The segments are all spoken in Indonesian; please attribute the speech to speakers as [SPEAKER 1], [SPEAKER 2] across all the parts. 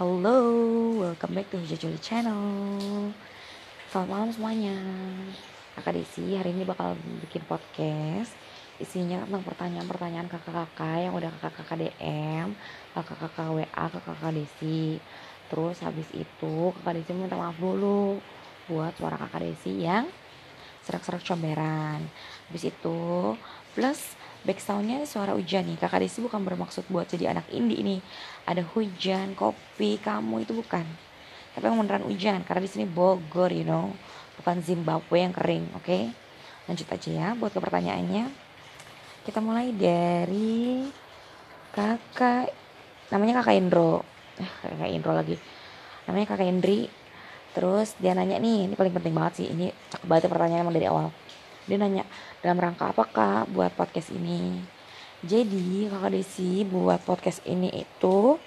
[SPEAKER 1] Hello, welcome back to Jojoli Channel. Selamat malam semuanya. Kakak Desi hari ini bakal bikin podcast. Isinya tentang pertanyaan-pertanyaan kakak-kakak yang udah kakak-kakak DM Kakak-kakak WA ke kakak Desi. Terus habis itu kakak Desi minta maaf dulu Buat suara kakak Desi yang serak-serak comberan. Habis itu plus backsoundnya suara hujan nih. Kakak Desi bukan bermaksud buat jadi anak indie ini. Ada hujan kopi kamu itu bukan. Tapi yang beneran hujan karena di sini Bogor you know. Bukan Zimbabwe yang kering oke? Okay? lanjut aja ya buat ke pertanyaannya kita mulai dari kakak namanya kakak Indro. Eh kakak Indro lagi. Namanya kakak Indri. Terus dia nanya nih ini paling penting banget sih. Ini cakep banget pertanyaannya emang dari awal dia nanya dalam rangka apa kak buat podcast ini? Jadi kakak Desi buat podcast ini itu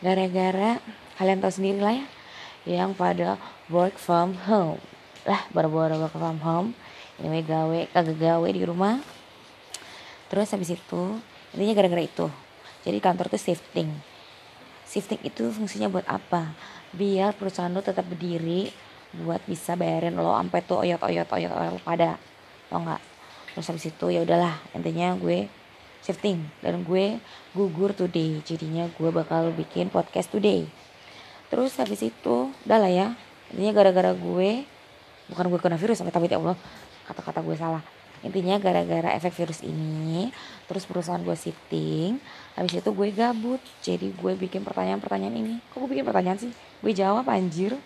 [SPEAKER 1] gara-gara kalian tahu sendiri lah ya yang pada work from home. Lah baru-baru work from home ini gawe kagak gawe di rumah. Terus habis itu intinya gara-gara itu jadi kantor tuh shifting. Shifting itu fungsinya buat apa? Biar perusahaan lo tetap berdiri buat bisa bayarin lo sampai tuh oyot oyot oyot oyot pada tau nggak? Terus habis itu ya udahlah intinya gue shifting dan gue gugur today. Jadinya gue bakal bikin podcast today. Terus habis itu udah lah ya. Intinya gara-gara gue bukan gue kena virus sampai tapi ya Allah kata-kata gue salah. Intinya gara-gara efek virus ini terus perusahaan gue shifting habis itu gue gabut. Jadi gue bikin pertanyaan-pertanyaan ini. Kok gue bikin pertanyaan sih? Gue jawab anjir.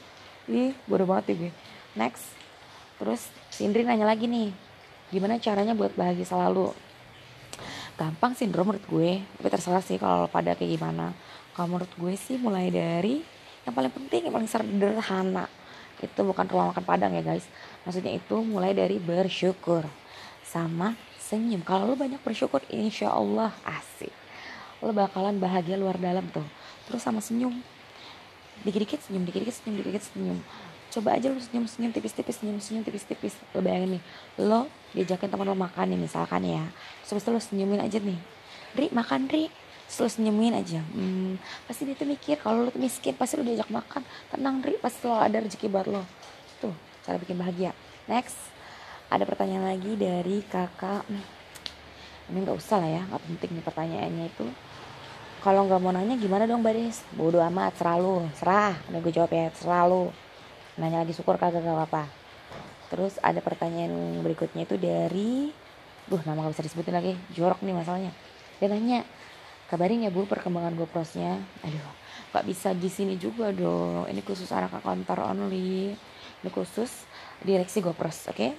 [SPEAKER 1] Ih bodoh banget ya gue. Next. Terus Sindri nanya lagi nih gimana caranya buat bahagia selalu? Gampang sih menurut gue. Tapi terserah sih kalau pada kayak gimana. Kalau menurut gue sih mulai dari yang paling penting yang paling sederhana. Itu bukan rumah makan padang ya guys. Maksudnya itu mulai dari bersyukur sama senyum. Kalau lo banyak bersyukur insya Allah asik. Lo bakalan bahagia luar dalam tuh. Terus sama senyum. Dikit-dikit senyum dikit-dikit senyum dikit-dikit senyum coba aja lu senyum-senyum tipis-tipis senyum-senyum tipis-tipis. Lo bayangin nih lo diajakin teman lo makan nih misalkan ya. Terus lo senyumin aja nih. Ri makan Ri. Terus senyumin aja. Hmm, pasti dia tuh mikir kalau lo tuh miskin pasti lo diajak makan. Tenang Ri pasti lo ada rezeki buat lo. Tuh cara bikin bahagia. Next ada pertanyaan lagi dari kakak. Hmm, ini nggak usah lah ya nggak penting nih pertanyaannya itu. Kalau nggak mau nanya gimana dong Bades bodoh amat selalu serah. Udah gue jawab ya selalu nanya lagi syukur kagak gak apa-apa. Terus ada pertanyaan berikutnya itu dari duh nama gak bisa disebutin lagi jorok nih masalahnya. Dia nanya kabarin ya bu perkembangan GoProsnya aduh gak bisa di sini juga dong. Ini khusus anak kantor only. Ini khusus direksi GoPros oke? Okay?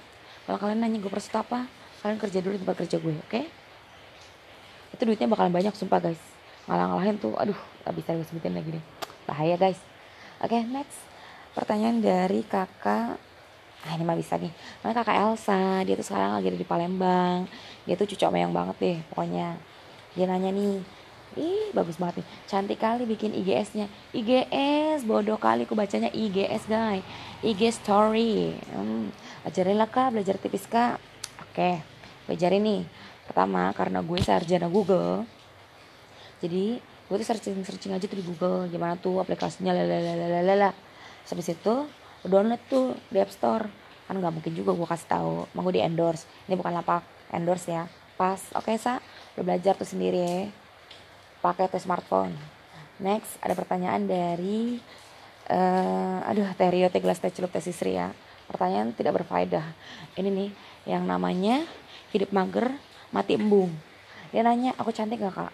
[SPEAKER 1] kalau kalian nanya GoPros itu apa? Kalian kerja dulu di tempat kerja gue oke? Okay? itu duitnya bakalan banyak sumpah guys. Ngalah-ngalahin tuh aduh gak bisa gue sebutin lagi deh. Bahaya guys. Oke okay, next pertanyaan dari kakak ah ini mah bisa nih. Mana kakak Elsa dia tuh sekarang lagi ada di Palembang. Dia tuh cucok meyang banget deh pokoknya. Dia nanya nih ih bagus banget nih. Cantik kali bikin IGS-nya IGS bodoh kali aku bacanya IGS guys IG story. Hmm, ajarin lah kak. Belajar tipis kak. Oke belajarin nih. Pertama karena gue sarjana Google. Jadi gue tuh searching searching aja tuh di Google gimana tuh aplikasinya lalalala habis itu download tuh di App Store. Kan nggak mungkin juga gue kasih tahu mau gue di endorse. Ini bukan lapak endorse ya. Pas oke okay, sa lo belajar tuh sendiri. Ya pakai tuh smartphone. Next ada pertanyaan dari uh, aduh Terio Teglas Tecelup Tesisri ya. Pertanyaan tidak berfaedah. Ini nih yang namanya hidup mager mati embung. Dia nanya aku cantik gak kak?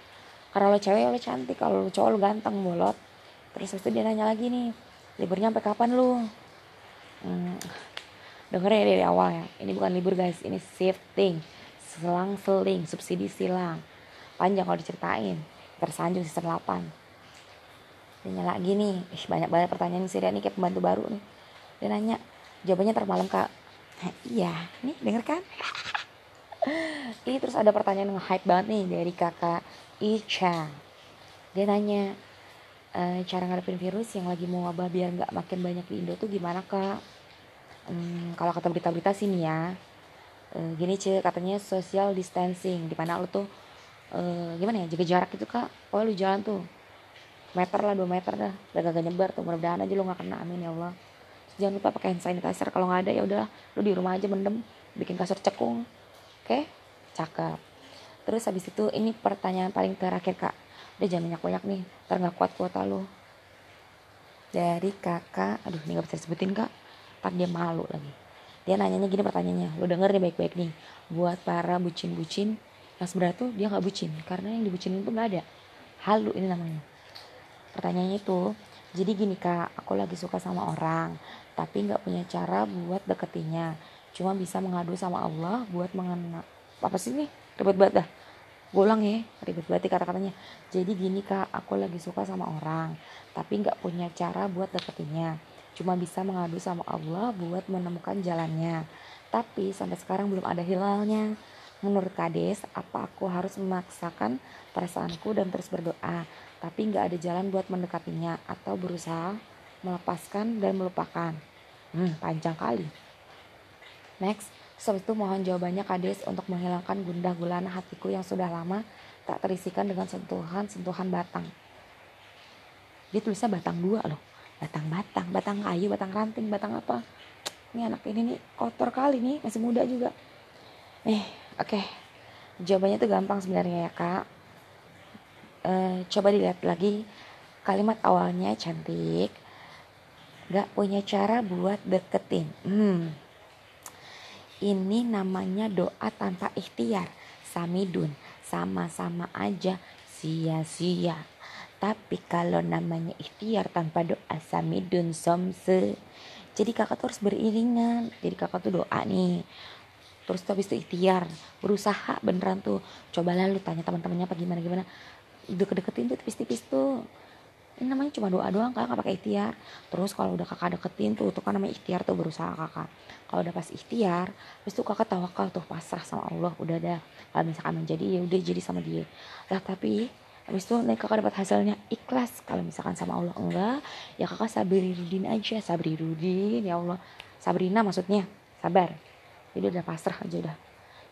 [SPEAKER 1] Karena lo cewek lo cantik. Kalau lo cowok lo ganteng bolot. Terus itu dia nanya lagi nih liburnya sampai kapan lu hmm, denger ya dari awal ya. Ini bukan libur guys. Ini shifting. Selang seling. Subsidi silang. Panjang kalau diceritain. Tersanjung season 8 dia lagi nih. Ih, banyak banget pertanyaan sih nih. Kayak pembantu baru nih. Dia nanya jawabannya termalam kak. Iya. Nih denger kan? Ini terus ada pertanyaan yang hype banget nih dari kakak Icha dia nanya e, cara ngadepin virus yang lagi mau wabah biar nggak makin banyak di Indo tuh gimana kak? Hmm, kalau kata berita-berita sih nih ya, e, gini cek katanya social distancing di mana lo tuh e, gimana ya jaga jarak gitu kak? Oh lu jalan tuh meter lah dua meter dah. Udah gak nyebar tuh mudah-mudahan aja lo nggak kena amin ya Allah. Terus jangan lupa pakai hand sanitizer kalau nggak ada ya udah lo di rumah aja mendem bikin kasur cekung oke? Cakep. Terus habis itu ini pertanyaan paling terakhir kak udah jangan banyak banyak nih. Ntar nggak kuat kuota lo dari kakak aduh ini nggak bisa disebutin kak. Ntar dia malu lagi. Dia nanyanya gini pertanyaannya. Lo denger nih baik-baik nih. Buat para bucin-bucin yang sebenarnya tuh dia nggak bucin. Karena yang dibucinin tuh nggak ada. Halu ini namanya. Pertanyaannya itu jadi gini kak. Aku lagi suka sama orang tapi nggak punya cara buat deketinnya. Cuma bisa mengadu sama Allah buat mengena apa sih nih ribet banget dah gue ulang ya ribet banget kata-katanya. Jadi gini kak aku lagi suka sama orang tapi nggak punya cara buat deketinnya cuma bisa mengadu sama Allah buat menemukan jalannya. Tapi sampai sekarang belum ada hilalnya. Menurut Kades, apa aku harus memaksakan perasaanku dan terus berdoa, tapi nggak ada jalan buat mendekatinya atau berusaha melepaskan dan melupakan? Hmm, panjang kali. Next, setelah itu mohon jawabannya Kades untuk menghilangkan gundah gulana hatiku yang sudah lama tak terisikan dengan sentuhan-sentuhan batang. Dia tulisnya batang dua loh. Batang-batang, batang kayu, batang ranting, batang apa. Ini anak ini nih kotor kali nih, masih muda juga. Eh, Oke, okay. jawabannya tuh gampang sebenarnya ya kak. Uh, coba dilihat lagi kalimat awalnya cantik. Gak punya cara buat deketin. Hmm. Ini namanya doa tanpa ikhtiar. Samidun, sama-sama aja sia-sia. Tapi kalau namanya ikhtiar tanpa doa samidun somse. Jadi kakak tuh harus beriringan. Jadi kakak tuh doa nih terus tuh habis itu ikhtiar berusaha beneran tuh coba lu tanya teman-temannya apa gimana gimana deket-deketin tuh tipis-tipis tuh ini namanya cuma doa doang kakak nggak pakai ikhtiar. Terus kalau udah kakak deketin tuh itu kan namanya ikhtiar tuh berusaha kakak. Kalau udah pas ikhtiar terus tuh kakak tawakal tuh pasrah sama Allah. Udah ada kalau misalkan menjadi ya udah jadi sama dia. Lah tapi habis itu nih kakak dapat hasilnya ikhlas. Kalau misalkan sama Allah enggak ya kakak sabrirudin aja. Sabrirudin ya Allah. Sabrina maksudnya sabar. Jadi udah pasrah aja udah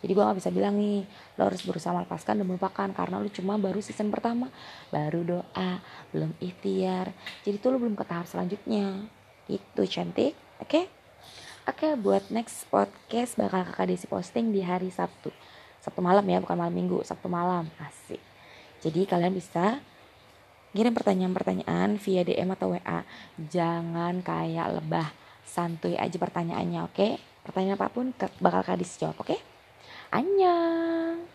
[SPEAKER 1] jadi gue gak bisa bilang nih lo harus berusaha melepaskan dan melupakan karena lo cuma baru season pertama baru doa belum ikhtiar jadi tuh lo belum ke tahap selanjutnya itu cantik oke okay? oke okay, buat next podcast bakal kakak Desi posting di hari Sabtu Sabtu malam ya bukan malam minggu Sabtu malam asik jadi kalian bisa kirim pertanyaan-pertanyaan via DM atau WA jangan kayak lebah santuy aja pertanyaannya oke okay? pertanyaan apa pun bakal Kadis jawab oke okay? 안녕.